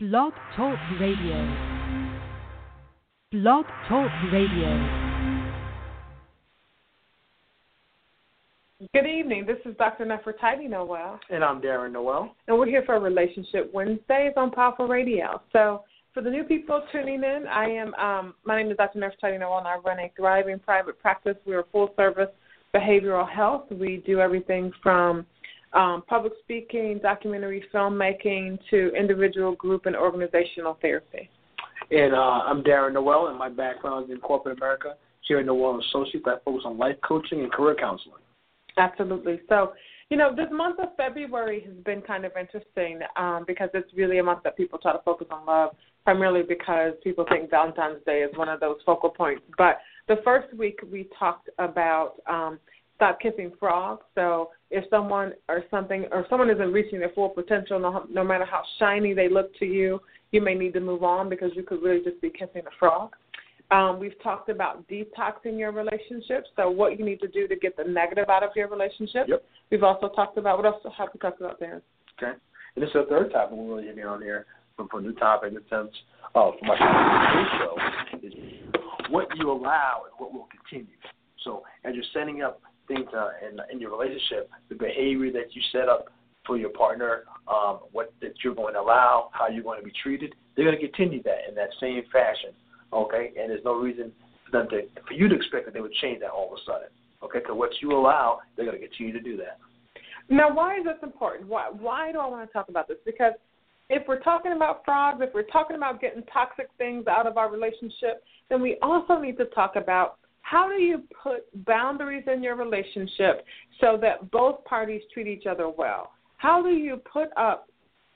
Blog Talk Radio. Blog Talk Radio. Good evening. This is Dr. Nefertiti Noel. And I'm Darren Noel. And we're here for Relationship Wednesdays on Powerful Radio. So, for the new people tuning in, I am. Um, my name is Dr. Nefertiti Noel, and I run a thriving private practice. We're full service behavioral health. We do everything from um, public speaking, documentary filmmaking, to individual, group, and organizational therapy. And uh, I'm Darren Noel, and my background is in corporate America. Here at Noel Associates, I focus on life coaching and career counseling. Absolutely. So, you know, this month of February has been kind of interesting um, because it's really a month that people try to focus on love, primarily because people think Valentine's Day is one of those focal points. But the first week we talked about um, stop kissing frogs. So if someone or something or someone isn't reaching their full potential, no, no matter how shiny they look to you, you may need to move on because you could really just be kissing a frog. Um, we've talked about detoxing your relationship, so what you need to do to get the negative out of your relationship. Yep. We've also talked about what else we have we talked about there? Okay. And this is the third topic we're really hitting on here for, a new topic in the sense of my show is what you allow and what will continue. So as you're setting up things uh, in, in your relationship, the behavior that you set up for your partner, um, what that you're going to allow, how you're going to be treated, they're going to continue that in that same fashion. Okay, and there's no reason for them to for you to expect that they would change that all of a sudden. Okay, because what you allow, they're going to continue to do that. Now, why is this important? Why why do I want to talk about this? Because if we're talking about frogs, if we're talking about getting toxic things out of our relationship, then we also need to talk about how do you put boundaries in your relationship so that both parties treat each other well? How do you put up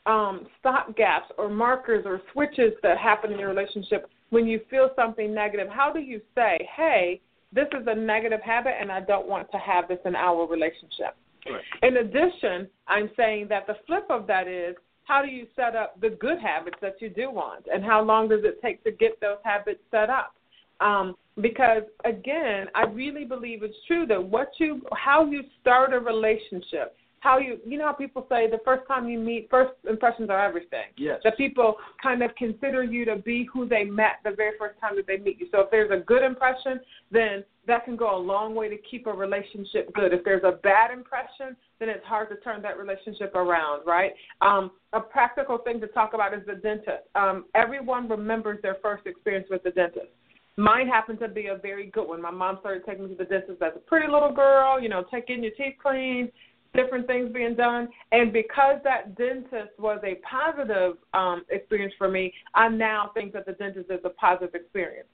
um, stop gaps or markers or switches that happen in your relationship when you feel something negative? How do you say, hey, this is a negative habit and I don't want to have this in our relationship? Right. In addition, I'm saying that the flip of that is how do you set up the good habits that you do want and how long does it take to get those habits set up? Um, because again, I really believe it's true that what you, how you start a relationship, how you, you know, how people say the first time you meet, first impressions are everything. Yes. That people kind of consider you to be who they met the very first time that they meet you. So if there's a good impression, then that can go a long way to keep a relationship good. If there's a bad impression, then it's hard to turn that relationship around, right? Um, a practical thing to talk about is the dentist. Um, everyone remembers their first experience with the dentist. Mine happened to be a very good one. My mom started taking me to the dentist as a pretty little girl, you know, taking your teeth cleaned, different things being done. And because that dentist was a positive um, experience for me, I now think that the dentist is a positive experience.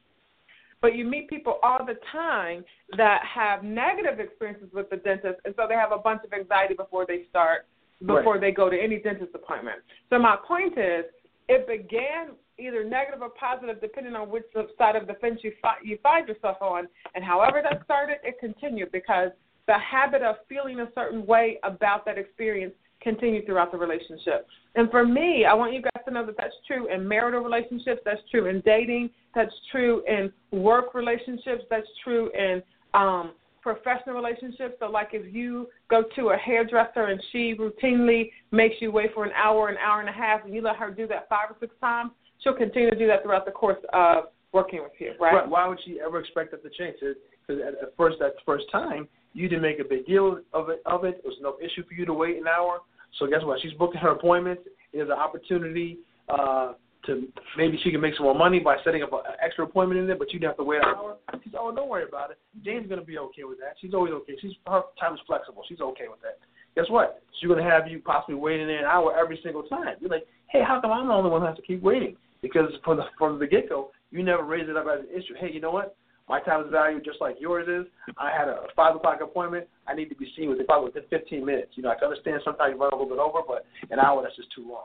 But you meet people all the time that have negative experiences with the dentist, and so they have a bunch of anxiety before they start, before Right. they go to any dentist appointment. So my point is, it began either negative or positive, depending on which side of the fence you fi- you find yourself on, and however that started, it continued because the habit of feeling a certain way about that experience continued throughout the relationship. And for me, I want you guys to know that that's true in marital relationships, that's true in dating, that's true in work relationships, that's true in um, professional relationships. So, like if you go to a hairdresser and she routinely makes you wait for an hour, an hour and a half, and you let her do that five or six times, she'll continue to do that throughout the course of working with you, right? Right. Why would she ever expect that to change? Because at, at first, that first time, you didn't make a big deal of it. Of it, it was no issue for you to wait an hour. So guess what? She's booking her appointments. There's an opportunity uh, to maybe she can make some more money by setting up an extra appointment in there, but you'd have to wait an hour. She's oh, don't worry about it. Jane's gonna be okay with that. She's always okay. She's her time is flexible. She's okay with that. Guess what? She's gonna have you possibly waiting an hour every single time. You're like, hey, how come I'm the only one who has to keep waiting? Because from the from the get go, you never raised it up as an issue. Hey, you know what? My time is valued just like yours is. I had a five o'clock appointment. I need to be seen with probably within 15 minutes. You know, I can understand sometimes you run a little bit over, but an hour that's just too long.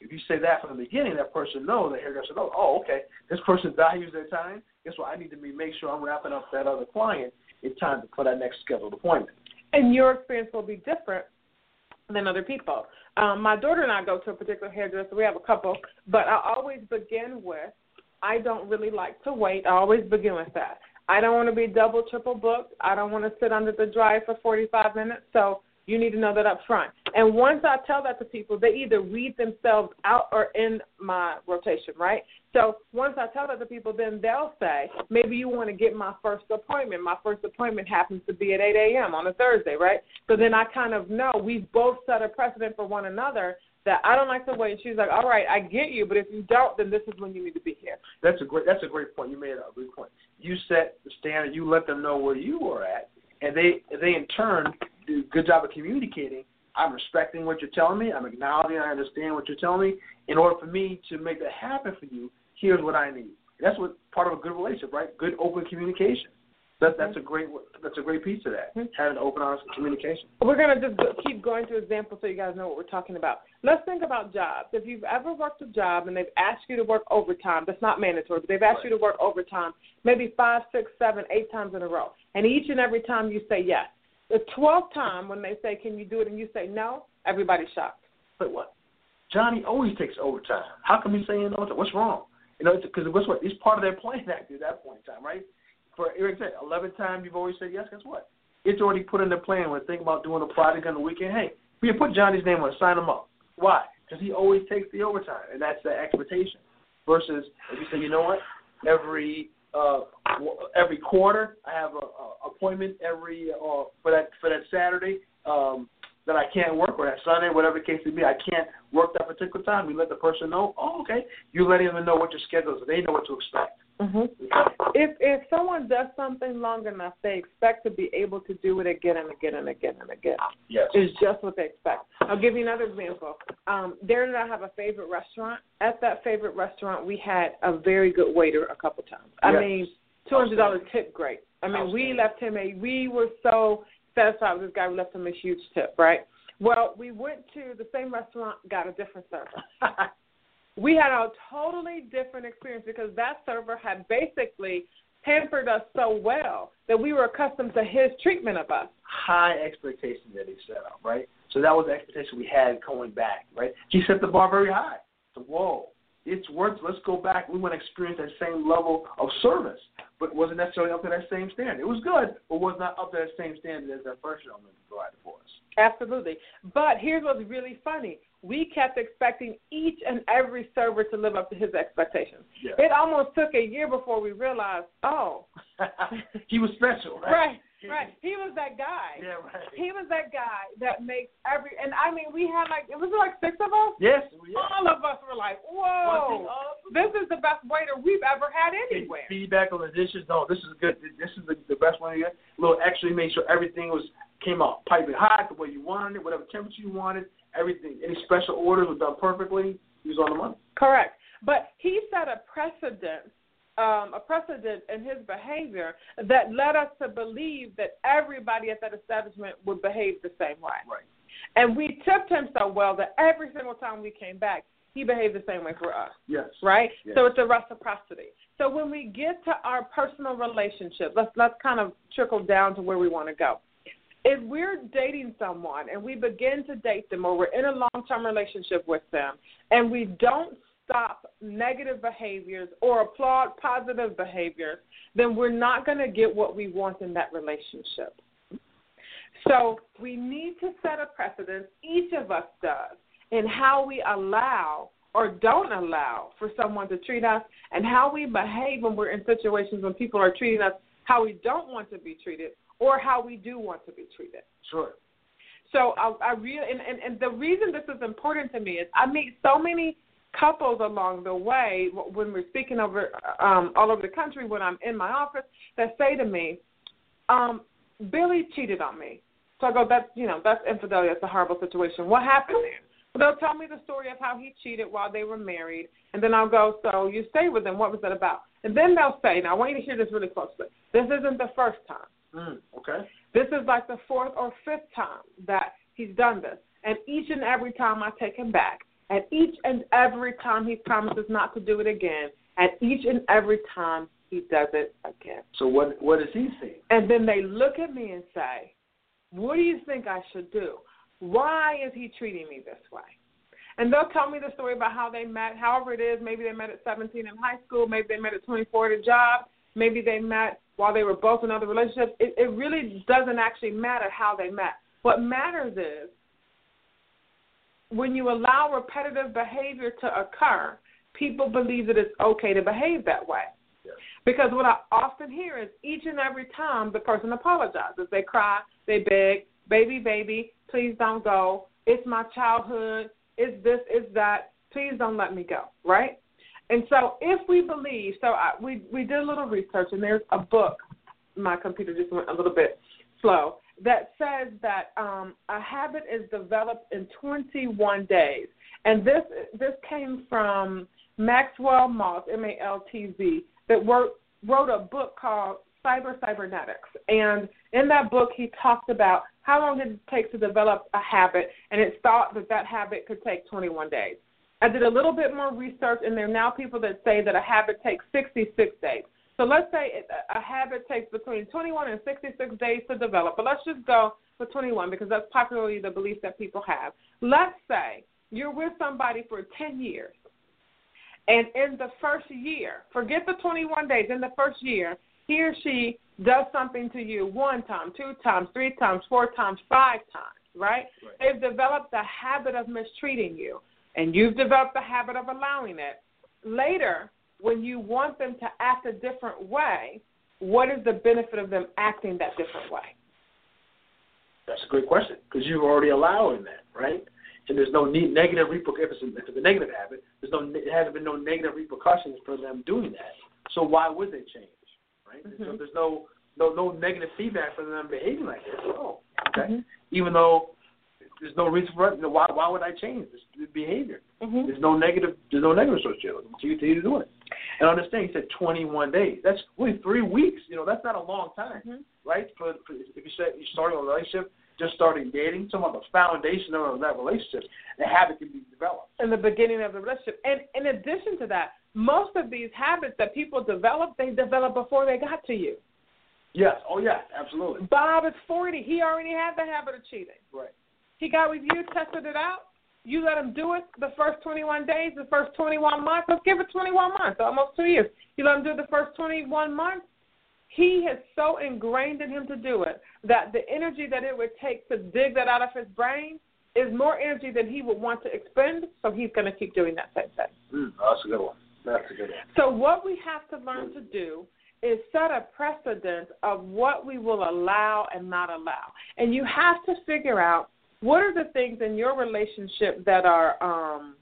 If you say that from the beginning, that person knows, the hairdresser knows, oh, okay, this person values their time. Guess what? I need to be make sure I'm wrapping up that other client in time for that next scheduled appointment. and your experience will be different than other people. Um, my daughter and I go to a particular hairdresser. We have a couple, but I always begin with, I don't really like to wait. I always begin with that. I don't want to be double, triple booked. I don't want to sit under the dryer for 45 minutes. So You need to know that up front. And once I tell that to people, they either read themselves out or in my rotation, right? So once I tell that to people, then they'll say, maybe you want to get my first appointment. My first appointment happens to be at 8 a.m. on a Thursday, right? So then I kind of know we've both set a precedent for one another that I don't like to wait. And she's like, all right, I get you, but if you don't, then this is when you need to be here. That's a great. That's a great point. You made a great point. You set the standard. You let them know where you are at, and they they in turn do a good job of communicating. I'm respecting what you're telling me. I'm acknowledging. I understand what you're telling me. In order for me to make that happen for you, here's what I need. That's what part of a good relationship, right? Good open communication. That, that's a great that's a great piece of that. Mm-hmm. Having open, honest communication. We're gonna just go, keep going through examples so you guys know what we're talking about. Let's think about jobs. If you've ever worked a job and they've asked you to work overtime, that's not mandatory, but they've asked Right. you to work overtime maybe five, six, seven, eight times in a row, and each and every time you say yes. The twelfth time when they say, "Can you do it?" and you say no, everybody's shocked. But what? Johnny always takes overtime. How come he's saying overtime? What's wrong? You know, because what's what? It's part of their plan at that point in time, right? For Eric said, eleven times you've always said yes. Guess what? It's already put in the plan when think about doing a project on the weekend. Hey, we can put Johnny's name on it, sign him up. Why? Because he always takes the overtime, and that's the expectation. Versus if you say, you know what, every uh, w- every quarter I have a, a appointment every uh, for that for that Saturday. Um, that I can't work or that Sunday, whatever the case may be, I can't work that particular time. You let the person know, oh, okay. You letting them know what your schedule is, so they know what to expect. Mm-hmm. If if someone does something long enough, they expect to be able to do it again and again and again and again. Yes. It's just what they expect. I'll give you another example. Um, Darren and I have a favorite restaurant. At that favorite restaurant, we had a very good waiter a couple times. I Yes. mean, two hundred dollars tip, great. I mean, we left him a. We were so satisfied with this guy. We left him a huge tip, right? Well, we went to the same restaurant, got a different server. we had a totally different experience because that server had basically pampered us so well that we were accustomed to his treatment of us. High expectations that he set up, right? So that was the expectation we had going back, right? She set the bar very high. So, whoa, it's worth. Let's go back. We want to experience that same level of service, but wasn't necessarily up to that same standard. It was good, but was not up to that same standard as that first gentleman provided for us. Absolutely. But here's what's really funny. We kept expecting each and every server to live up to his expectations. Yeah. It almost took a year before we realized, oh, he was special, right? right, right. He was that guy. Yeah, right. He was that guy that makes every, and I mean, we had like, it was like six of us. Yes. Oh, yeah. All of us were like, whoa, this is the best waiter we've ever had Get anywhere. feedback on the dishes. No, this is good. This is the, the best one you get. A little extra, make sure everything was came out piping hot the way you wanted it, whatever temperature you wanted. Everything, any special orders were done perfectly. He was on the money. Correct. But he set a precedent, um, a precedent in his behavior that led us to believe that everybody at that establishment would behave the same way. Right. And we tipped him so well that every single time we came back, he behaved the same way for us. Yes. Right? Yes. So it's a reciprocity. So when we get to our personal relationship, let's let's kind of trickle down to where we want to go. If we're dating someone and we begin to date them or we're in a long term relationship with them and we don't stop negative behaviors or applaud positive behaviors, then we're not going to get what we want in that relationship. So we need to set a precedent, each of us does, in how we allow or don't allow for someone to treat us and how we behave when we're in situations when people are treating us how we don't want to be treated or how we do want to be treated. Sure. So I, I really, and, and, and the reason this is important to me is I meet so many couples along the way when we're speaking over um, all over the country when I'm in my office that say to me, um, "Billy cheated on me." So I go, "That's you know that's infidelity. That's a horrible situation. What happened there?" So they'll tell me the story of how he cheated while they were married, and then I'll go, "So you stayed with him? What was that about?" And then they'll say, "Now I want you to hear this really closely. This isn't the first time." Mm, okay. This is like the fourth or fifth time that he's done this. And each and every time I take him back, and each and every time he promises not to do it again, and each and every time he does it again. So what what does he see? And then they look at me and say, What do you think I should do? Why is he treating me this way? And they'll tell me the story about how they met, however it is. Maybe they met at 17 in high school. Maybe they met at 24 at a job. Maybe they met while they were both in other relationships. It, it really doesn't actually matter how they met. What matters is when you allow repetitive behavior to occur, people believe that it's okay to behave that way. Yes. Because what I often hear is each and every time the person apologizes, they cry, they beg, baby, baby, please don't go. It's my childhood. It's this, it's that. Please don't let me go, right? And so if we believe, so I, we we did a little research, and there's a book. My computer just went a little bit slow. That says that um, a habit is developed in 21 days, and this this came from Maxwell Maltz, M A L T Z, that wrote wrote a book called Cyber Cybernetics, and in that book he talked about how long it takes to develop a habit, and it's thought that that habit could take 21 days. I did a little bit more research, and there are now people that say that a habit takes 66 days. So let's say a habit takes between 21 and 66 days to develop, but let's just go for 21 because that's popularly the belief that people have. Let's say you're with somebody for 10 years, and in the first year, forget the 21 days, in the first year, he or she does something to you one time, two times, three times, four times, five times, right? Right. They've developed the habit of mistreating you and you've developed the habit of allowing it. Later, when you want them to act a different way, what is the benefit of them acting that different way? That's a great question because you're already allowing that, right? And there's no need, negative repercussions. If it's a negative habit, there's no, it hasn't been no negative repercussions for them doing that. So why would they change, right? So Mhm. there's no, no, no negative feedback for them behaving like this. Oh, okay. Mhm. Even though there's no reason for it, you know, why, why would I change this behavior? Mm-hmm. There's no negative. There's no negative associated with it. So you continue to do it. And understand, he said 21 days. That's really three weeks. You know, that's not a long time, Mhm. right? For, for if you said you're starting a relationship, just starting dating, some of the foundation of that relationship, the habit can be developed. In the beginning of the relationship. And in addition to that, most of these habits that people develop, they develop before they got to you. Yes. Oh, yeah. Absolutely. Bob is 40. He already had the habit of cheating. Right. He got with you, tested it out. You let him do it the first 21 days, the first 21 months. Let's give it 21 months, almost two years. You let him do it the first 21 months. He has so ingrained in him to do it that the energy that it would take to dig that out of his brain is more energy than he would want to expend. So he's going to keep doing that same thing. Mm, that's a good one. That's a good one. So what we have to learn to do is set a precedent of what we will allow and not allow. And you have to figure out what are the things in your relationship that are um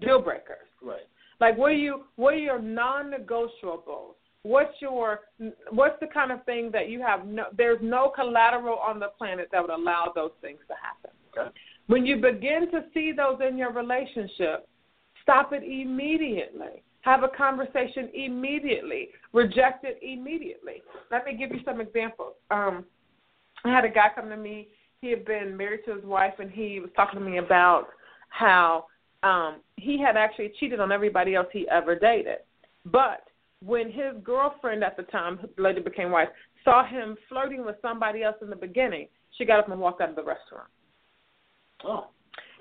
deal breakers. Right. Like what are you what are your non-negotiables? What's your what's the kind of thing that you have no there's no collateral on the planet that would allow those things to happen. Okay. When you begin to see those in your relationship, stop it immediately. Have a conversation immediately. Reject it immediately. Let me give you some examples. Um, I had a guy come to me. He had been married to his wife, and he was talking to me about how um, he had actually cheated on everybody else he ever dated. But when his girlfriend at the time, who later became wife, saw him flirting with somebody else in the beginning, she got up and walked out of the restaurant. Oh.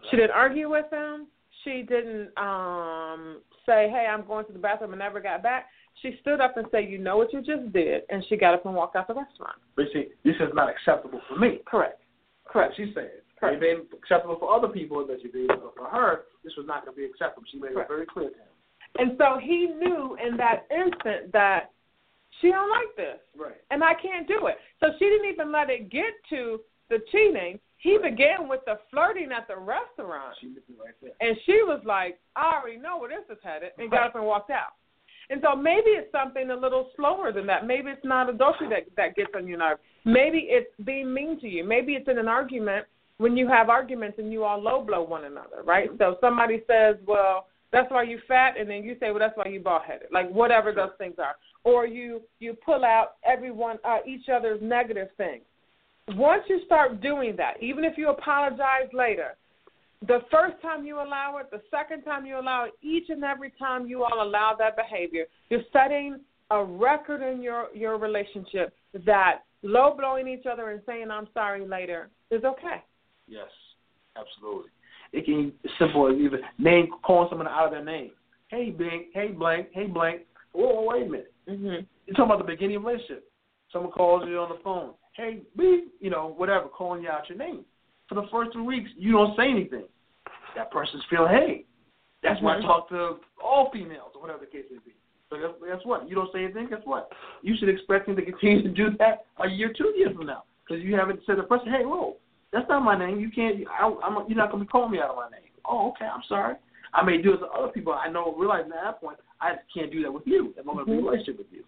She didn't argue with him. She didn't um say, "Hey, I'm going to the bathroom," and never got back. She stood up and said, "You know what you just did," and she got up and walked out the restaurant. But see, this is not acceptable for me. Correct. Correct. She's saying. Correct. It may be acceptable for other people that you did, but for her, this was not going to be acceptable. She made Correct. it very clear to him. And so he knew in that instant that she don't like this, Right. and I can't do it. So she didn't even let it get to the cheating. He began with the flirting at the restaurant. She right there. And she was like, I already know where this is headed, and got up and walked out. And so maybe it's something a little slower than that. Maybe it's not adultery that that gets on your nerve. Maybe it's being mean to you. Maybe it's in an argument when you have arguments and you all low blow one another, right? So somebody says, "Well, that's why you fat," and then you say, "Well, that's why you bald headed." Like whatever those things are, or you you pull out everyone uh, each other's negative things. Once you start doing that, even if you apologize later, the first time you allow it, the second time you allow it, each and every time you all allow that behavior, you're setting a record in your your relationship that low blowing each other and saying I'm sorry later is okay. Yes, absolutely. It can be simple as even name calling someone out of their name. Hey, blank. Hey, blank. Hey, blank. Whoa, wait a minute. Mhm. You're talking about the beginning of a relationship. Someone calls you on the phone. Hey, beep. You know, whatever, calling you out your name. For the first three weeks, you don't say anything. That person's feeling, hey, that's why I Mm-hmm. talk to all females or whatever the case may be. So guess, guess what? You don't say anything. Guess what? You should expect him to continue to do that a year, two years from now, because you haven't said to the person, hey, whoa, that's not my name. You can't. I, I'm. You're not gonna be calling me out of my name. Oh, okay. I'm sorry. I may do it to other people. I know, realizing at that point, I can't do that with you. If I'm gonna be in a relationship with you.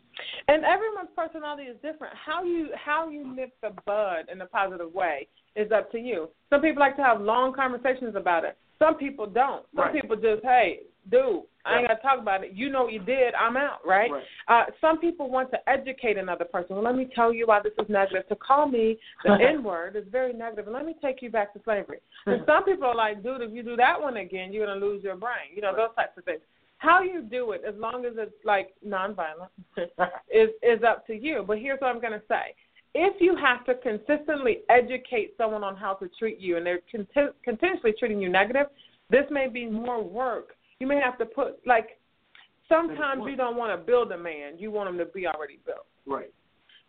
And everyone's personality is different. How you how you nip the bud in a positive way is up to you. Some people like to have long conversations about it. Some people don't. Some Right. people just, hey, dude, I ain't Right. to talk about it. You know what you did. I'm out, right? Right. Uh, some people want to educate another person. Well, let me tell you why this is negative. To call me the N word is very negative, and let me take you back to slavery. And some people are like, dude, if you do that one again, you're gonna lose your brain. You know those types of things. How you do it, as long as it's like nonviolent, is is up to you. But here's what I'm gonna say: if you have to consistently educate someone on how to treat you, and they're conti- continuously treating you negative, this may be more work. You may have to put like. Sometimes you don't want to build a man; you want him to be already built. Right.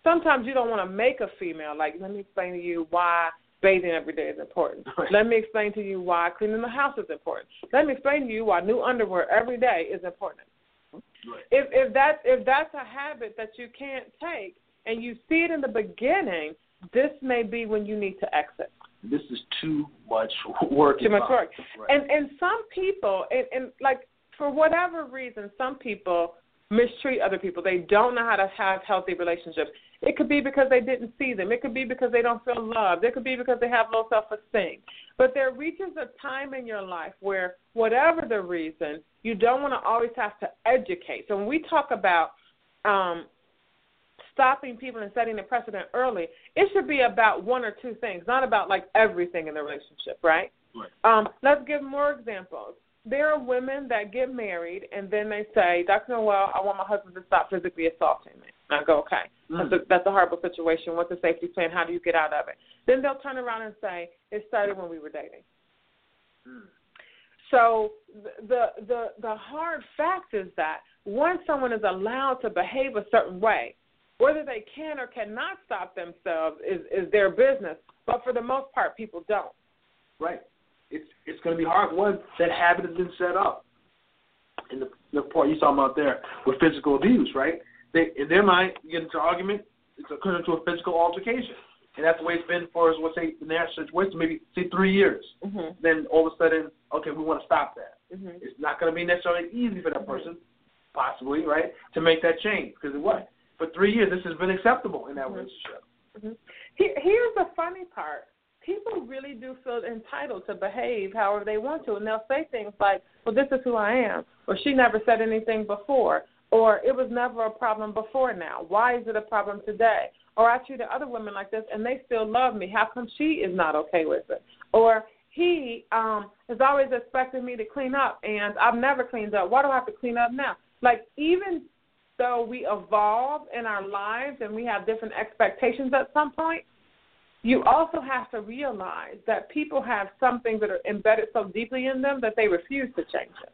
Sometimes you don't want to make a female. Like, let me explain to you why bathing every day is important. Let me explain to you why cleaning the house is important. Let me explain to you why new underwear every day is important. If if that if that's a habit that you can't take and you see it in the beginning, this may be when you need to exit. This is too much work. Too much work. Right. And and some people and, and like for whatever reason, some people mistreat other people. They don't know how to have healthy relationships. It could be because they didn't see them. It could be because they don't feel loved. It could be because they have low self esteem. But there reaches a time in your life where, whatever the reason, you don't want to always have to educate. So when we talk about um, stopping people and setting a precedent early, it should be about one or two things, not about like everything in the relationship, right? Right. Um, let's give more examples. There are women that get married and then they say, Dr. Noel, I want my husband to stop physically assaulting me. I go, okay. Mm. That's, a, that's a horrible situation. What's the safety plan? How do you get out of it? Then they'll turn around and say, it started when we were dating. Mm. So the the the hard fact is that once someone is allowed to behave a certain way, whether they can or cannot stop themselves is is their business. But for the most part, people don't. Right. It's it's going to be hard. One, that habit has been set up. In the the part you're talking about there with physical abuse, right? They in their mind, you get into an argument, it's turns into a physical altercation, and that's the way it's been for, let's say, in their situation, maybe say three years. Mhm. Then all of a sudden, okay, we want to stop that. Mhm. It's not going to be necessarily easy for that person, possibly, right, to make that change because what? For three years, this has been acceptable in that Mhm. relationship. Mhm. Here, here's the funny part. People really do feel entitled to behave however they want to, and they'll say things like, "Well, this is who I am," or "She never said anything before," or "It was never a problem before now. Why is it a problem today?" Or "I treated other women like this, and they still love me. How come she is not okay with it?" Or "He um has always expected me to clean up, and I've never cleaned up. Why do I have to clean up now?" Like even though we evolve in our lives and we have different expectations at some point, you also have to realize that people have some things that are embedded so deeply in them that they refuse to change it.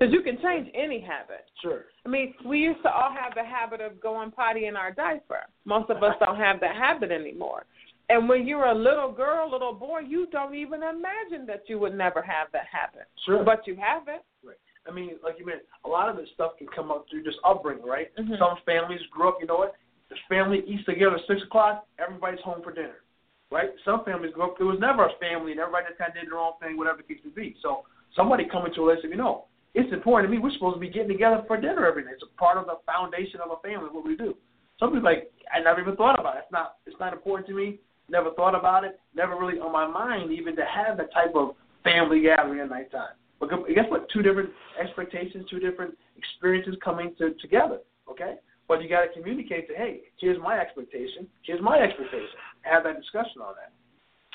Because you can change any habit. Sure. I mean, we used to all have the habit of going potty in our diaper. Most of us don't have that habit anymore. And when you're a little girl, little boy, you don't even imagine that you would never have that habit. Sure. But you have it. Right. I mean, like you meant, a lot of this stuff can come up through just upbringing, right? Mhm. Some families grew up, you know what? The family eats together at six o'clock. Everybody's home for dinner, right? Some families grew up. There was never a family, and everybody just kind of did their own thing, whatever the case may be. So somebody coming to a relationship, you know, it's important to me. We're supposed to be getting together for dinner every night. It's a part of the foundation of a family. What we do. Some people like I never even thought about it. It's not. It's not important to me. Never thought about it. Never really on my mind even to have that type of family gathering at nighttime. But guess what? Two different expectations, two different experiences coming to, together. Okay, but you got to communicate to, hey, here's my expectation, here's my expectation. Have that discussion on that.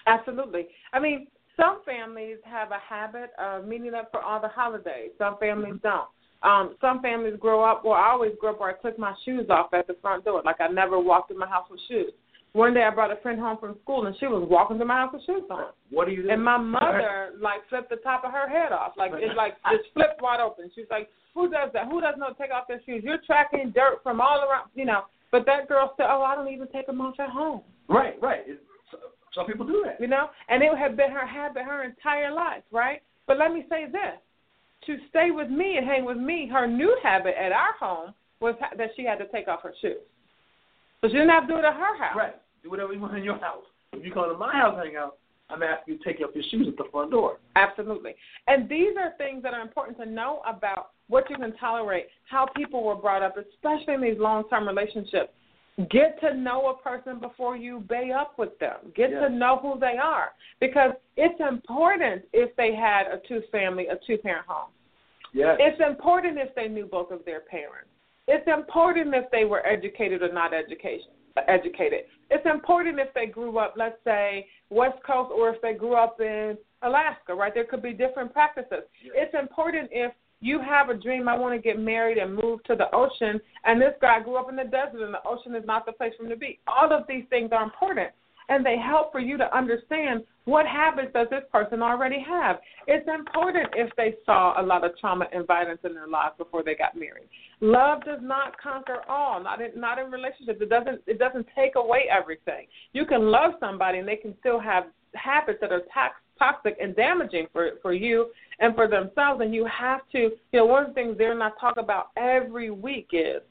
Absolutely. I mean, some families have a habit of meeting up for all the holidays. Some families don't. Um, some families grow up, well, I always grew up where I took my shoes off at the front door. Like I never walked in my house with shoes. One day I brought a friend home from school and she was walking to my house with shoes on. What do you do? And my mother like flipped the top of her head off. Like it like just flipped wide open. She's like, Who does that? Who doesn't know to take off their shoes? You're tracking dirt from all around you know. But that girl said, Oh, I don't even take them off at home. Right, right. It's, Some people do that. You know, and it had been her habit her entire life, right? But let me say this: to stay with me and hang with me, her new habit at our home was ha- that she had to take off her shoes. So she didn't have to do it at her house. Right. Do whatever you want in your house. If you come to my house hang out, I'm asking you to take off your shoes at the front door. Absolutely. And these are things that are important to know about what you can tolerate, how people were brought up, especially in these long term relationships. Get to know a person before you bay up with them. Get Yes. to know who they are. Because it's important if they had a two family, a two parent home. Yes. It's important if they knew both of their parents. It's important if they were educated or not education, educated. It's important if they grew up, let's say, West Coast or if they grew up in Alaska, right? There could be different practices. It's important if you have a dream, I want to get married and move to the ocean, and this guy grew up in the desert and the ocean is not the place for him to be. All of these things are important, and they help for you to understand what habits does this person already have. It's important if they saw a lot of trauma and violence in their lives before they got married. Love does not conquer all, not in not in relationships. It doesn't it doesn't take away everything. You can love somebody and they can still have habits that are tox- toxic and damaging for for you and for themselves. And you have to, you know, one of the things they're not talk about every week is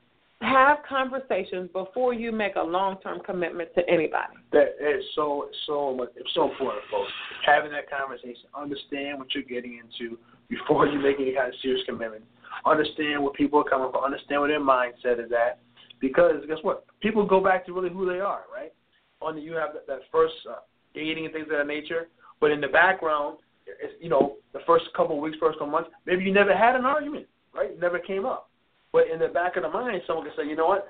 have conversations before you make a long term commitment to anybody. That is so so much. So important, folks. Having that conversation, understand what you're getting into before you make any kind of serious commitment. Understand where people are coming from. Understand where their mindset is at. Because guess what? People go back to really who they are, right? On the, you have that, that first uh, dating and things of that nature, but in the background, you know, the first couple of weeks, first couple of months, maybe you never had an argument, right? It never came up. But in the back of the mind, someone can say, you know what?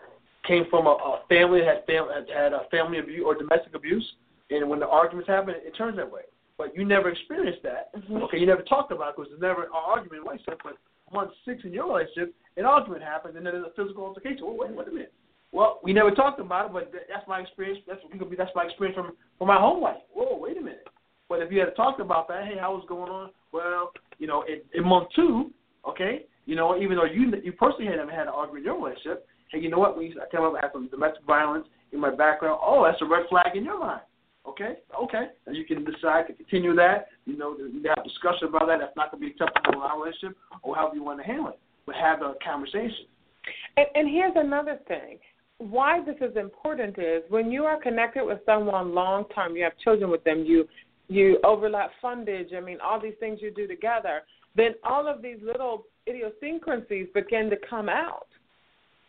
Came from a, a family that had, fam- had a family abuse or domestic abuse, and when the arguments happen, it turns that way. But you never experienced that. Mhm. Okay, you never talked about it because there's never an argument in relationship. But month six in your relationship, an argument happens, and then there's a physical altercation. Well, wait, wait a minute. Well, we never talked about it, but that's my experience. That's could. That's my experience from from my home life. Whoa, wait a minute. But if you had talked about that, hey, how was going on? Well, you know, in, in month two, okay, you know, even though you you personally hadn't had an argument in your relationship, hey, you know what? We I came up I had some domestic violence in my background. Oh, that's a red flag in your mind. Okay, okay. And you can decide to continue that. You know, you have discussion about that. That's not going to be acceptable in our relationship, or however you want to handle it. But have a conversation. And, and here's another thing. Why this is important is when you are connected with someone long term, you have children with them, you you overlap fundage, I mean all these things you do together, then all of these little idiosyncrasies begin to come out.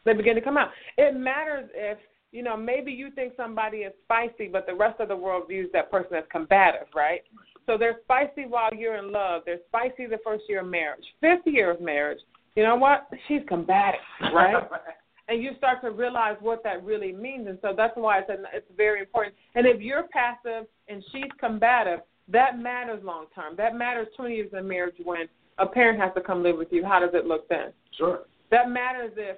They begin to come out. It matters if you know, maybe you think somebody is spicy, but the rest of the world views that person as combative, right? So they're spicy while you're in love. They're spicy the first year of marriage. Fifth year of marriage, you know what? She's combative, right? and you start to realize what that really means. And so that's why it's, it's very important. And if you're passive and she's combative, that matters long term. That matters 20 years in marriage when a parent has to come live with you. How does it look then? Sure. That matters if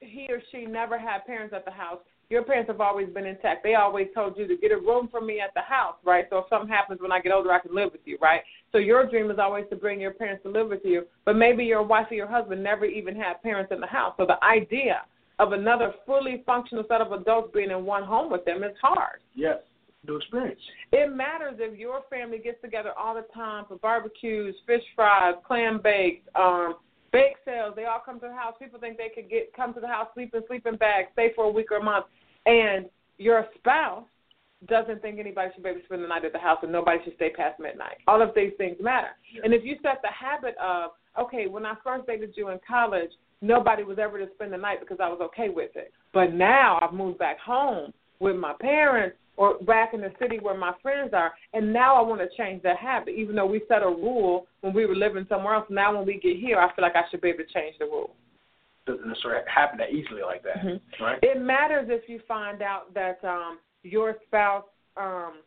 he or she never had parents at the house. Your parents have always been intact. They always told you to get a room for me at the house, right? So if something happens when I get older, I can live with you, right? So your dream is always to bring your parents to live with you, but maybe your wife or your husband never even had parents in the house. So the idea of another fully functional set of adults being in one home with them is hard. Yes. no experience. It matters if your family gets together all the time for barbecues, fish fries, clam bakes, um, bake sales. They all come to the house. People think they could get come to the house, sleep in sleeping bags, stay for a week or a month, and your spouse doesn't think anybody should be able to spend the night at the house and nobody should stay past midnight. All of these things matter. And if you set the habit of, okay, when I first dated you in college, nobody was ever to spend the night because I was okay with it. But now I've moved back home with my parents or back in the city where my friends are, and now I want to change that habit. Even though we set a rule when we were living somewhere else, now when we get here, I feel like I should be able to change the rule. Doesn't necessarily happen that easily like that, Mhm. right? It matters if you find out that um, your spouse um,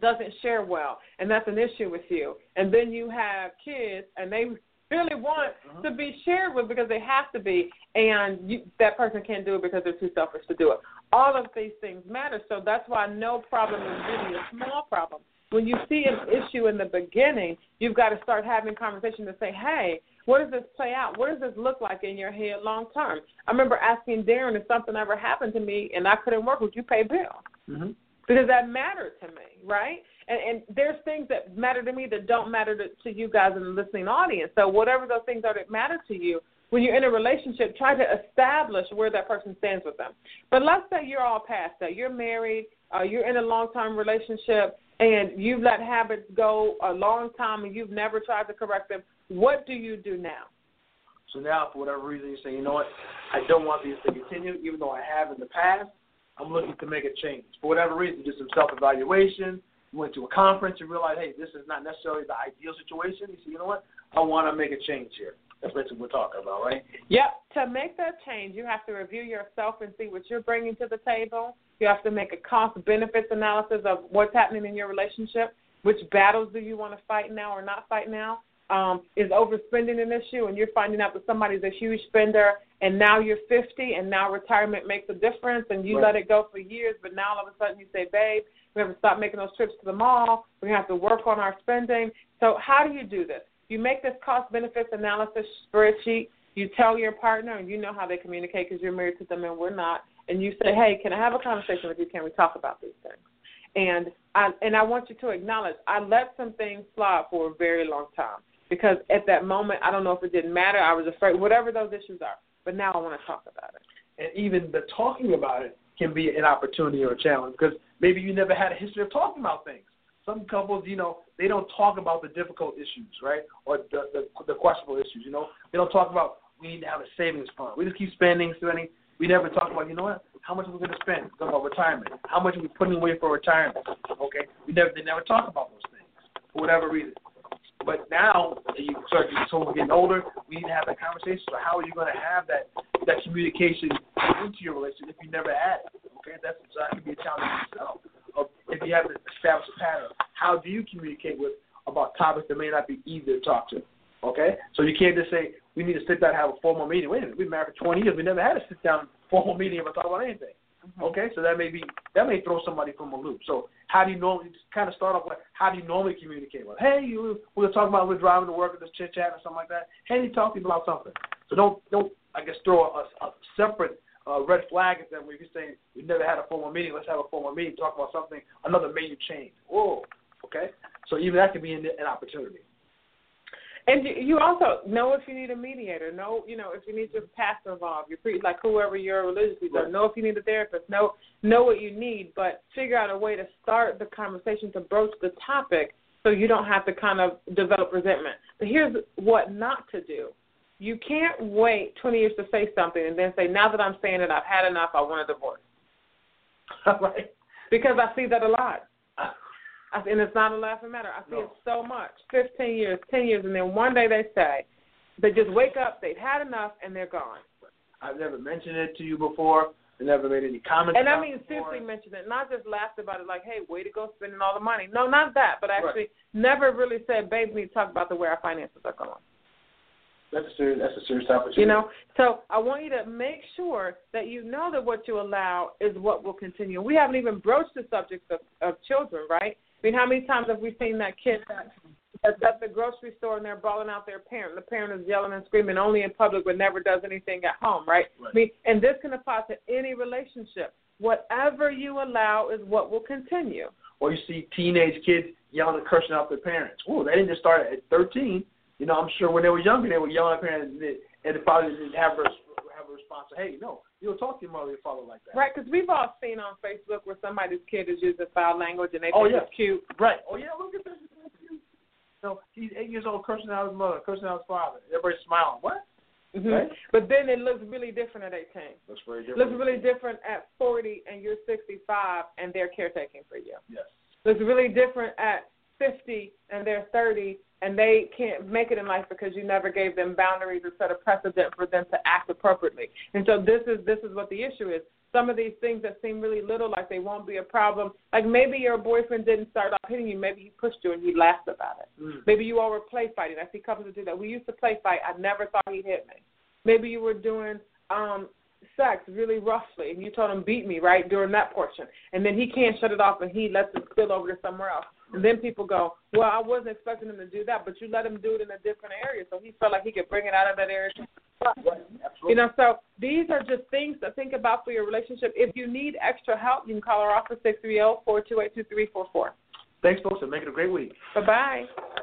doesn't share well, and that's an issue with you. And then you have kids, and they really want Mhm. to be shared with because they have to be, and you, that person can't do it because they're too selfish to do it. All of these things matter, so that's why no problem is really a small problem. When you see an issue in the beginning, you've got to start having conversations to say, hey, what does this play out? What does this look like in your head long term? I remember asking Darren if something ever happened to me and I couldn't work, would you pay bills? Mm-hmm. Because that mattered to me, right? And, and there's things that matter to me that don't matter to, to you guys in the listening audience. So whatever those things are that matter to you, when you're in a relationship, try to establish where that person stands with them. But let's say you're all past that. You're married, uh, you're in a long term relationship, and you've let habits go a long time and you've never tried to correct them. What do you do now? So now, for whatever reason, you say, you know what, I don't want these to continue, even though I have in the past. I'm looking to make a change. For whatever reason, do some self evaluation. You went to a conference and realized, hey, this is not necessarily the ideal situation. You say, you know what, I want to make a change here. That's basically what we're talking about, right? Yep. To make that change, you have to review yourself and see what you're bringing to the table. You have to make a cost benefits analysis of what's happening in your relationship. Which battles do you want to fight now or not fight now? Um, is overspending an issue and you're finding out that somebody's a huge spender and now you're 50 and now retirement makes a difference and you right. let it go for years, but now all of a sudden you say, babe, we have to stop making those trips to the mall. To have to work on our spending. So, how do you do this? You make this cost benefits analysis spreadsheet. You tell your partner, and you know how they communicate because you're married to them and we're not. And you say, hey, can I have a conversation with you? Can we talk about these things? And I and I want you to acknowledge I let some things slide for a very long time because at that moment I don't know if it didn't matter. I was afraid, whatever those issues are. But now I want to talk about it. And even the talking about it can be an opportunity or a challenge because maybe you never had a history of talking about things some couples, you know, they don't talk about the difficult issues, right, or the the, the questionable issues. You know, they don't talk about we need to have a savings fund. We just keep spending, spending. We never talk about, you know what, how much are we going to spend? Talk about retirement. How much are we putting away for retirement? Okay, we never they never talk about those things for whatever reason. But now you start so getting older, we need to have that conversation. So how are you going to have that that communication into your relationship if you never had it? Okay, that's that can be a challenge itself if you have to establish a pattern. How do you communicate with about topics that may not be easy to talk to? Okay, so you can't just say we need to sit down and have a formal meeting. Wait a minute, we've been married for 20 years. We never had a sit down formal meeting and talk about anything. Mm-hmm. Okay, so that may be that may throw somebody from a loop. So how do you normally just kind of start off with how do you normally communicate Well, Hey, you we're talking about we're driving to work or just chit chat or something like that. Hey, you talk to me about something. So don't don't I guess throw a, a separate uh, red flag at them where you're saying we never had a formal meeting. Let's have a formal meeting, talk about something, another major change. Whoa, okay. So even that could be an, an opportunity. And you also know if you need a mediator. Know you know if you need your pastor involved. Your pre like whoever your religious leader. Right. Know if you need a therapist. Know know what you need, but figure out a way to start the conversation to broach the topic so you don't have to kind of develop resentment. But here's what not to do you can't wait 20 years to say something and then say, now that I'm saying it, I've had enough, I want a divorce. right. Because I see that a lot. And it's not a laughing matter. I see no. it so much. 15 years, 10 years, and then one day they say, they just wake up, they've had enough, and they're gone. I've never mentioned it to you before. I never made any comments. And I mean, seriously mentioned it, not just laughed about it like, "Hey, way to go spending all the money." No, not that, but actually right. never really said, "Babe, we need to talk about the way our finances are going." That's a serious. That's a serious opportunity. You know, so I want you to make sure that you know that what you allow is what will continue. We haven't even broached the subject of, of children, right? I mean, how many times have we seen that kid that's at the grocery store and they're bawling out their parent? The parent is yelling and screaming only in public, but never does anything at home, right? right. I mean, and this can apply to any relationship. Whatever you allow is what will continue. Or you see teenage kids yelling and cursing out their parents. Oh, they didn't just start at 13 you know, I'm sure when they were younger, they were yelling at parents, and the father didn't have a hey, no, you don't talk to your mother or father like that. Right, because we've all seen on Facebook where somebody's kid is using foul language and they oh, think yeah. it's cute. Right. Oh yeah, look at this. So he's eight years old, cursing out his mother, cursing out his father. Everybody's smiling. What? Mm-hmm. Right? But then it looks really different at 18. Looks very different. Looks really different at 40 and you're 65 and they're caretaking for you. Yes. Looks really different at 50 and they're 30 and they can't make it in life because you never gave them boundaries or set a precedent for them to act appropriately. And so this is this is what the issue is. Some of these things that seem really little, like they won't be a problem. Like maybe your boyfriend didn't start off hitting you, maybe he pushed you and he laughed about it. Mm. Maybe you all were play fighting. I see couples that do that. We used to play fight. I never thought he'd hit me. Maybe you were doing um sex really roughly and you told him beat me right during that portion and then he can't shut it off and he lets it spill over to somewhere else And then people go, well, I wasn't expecting him to do that, but you let him do it in a different area, so he felt like he could bring it out of that area. You know, so these are just things to think about for your relationship. If you need extra help, you can call our office six three zero four two eight two three four four. Thanks, folks, and make it a great week. Bye bye.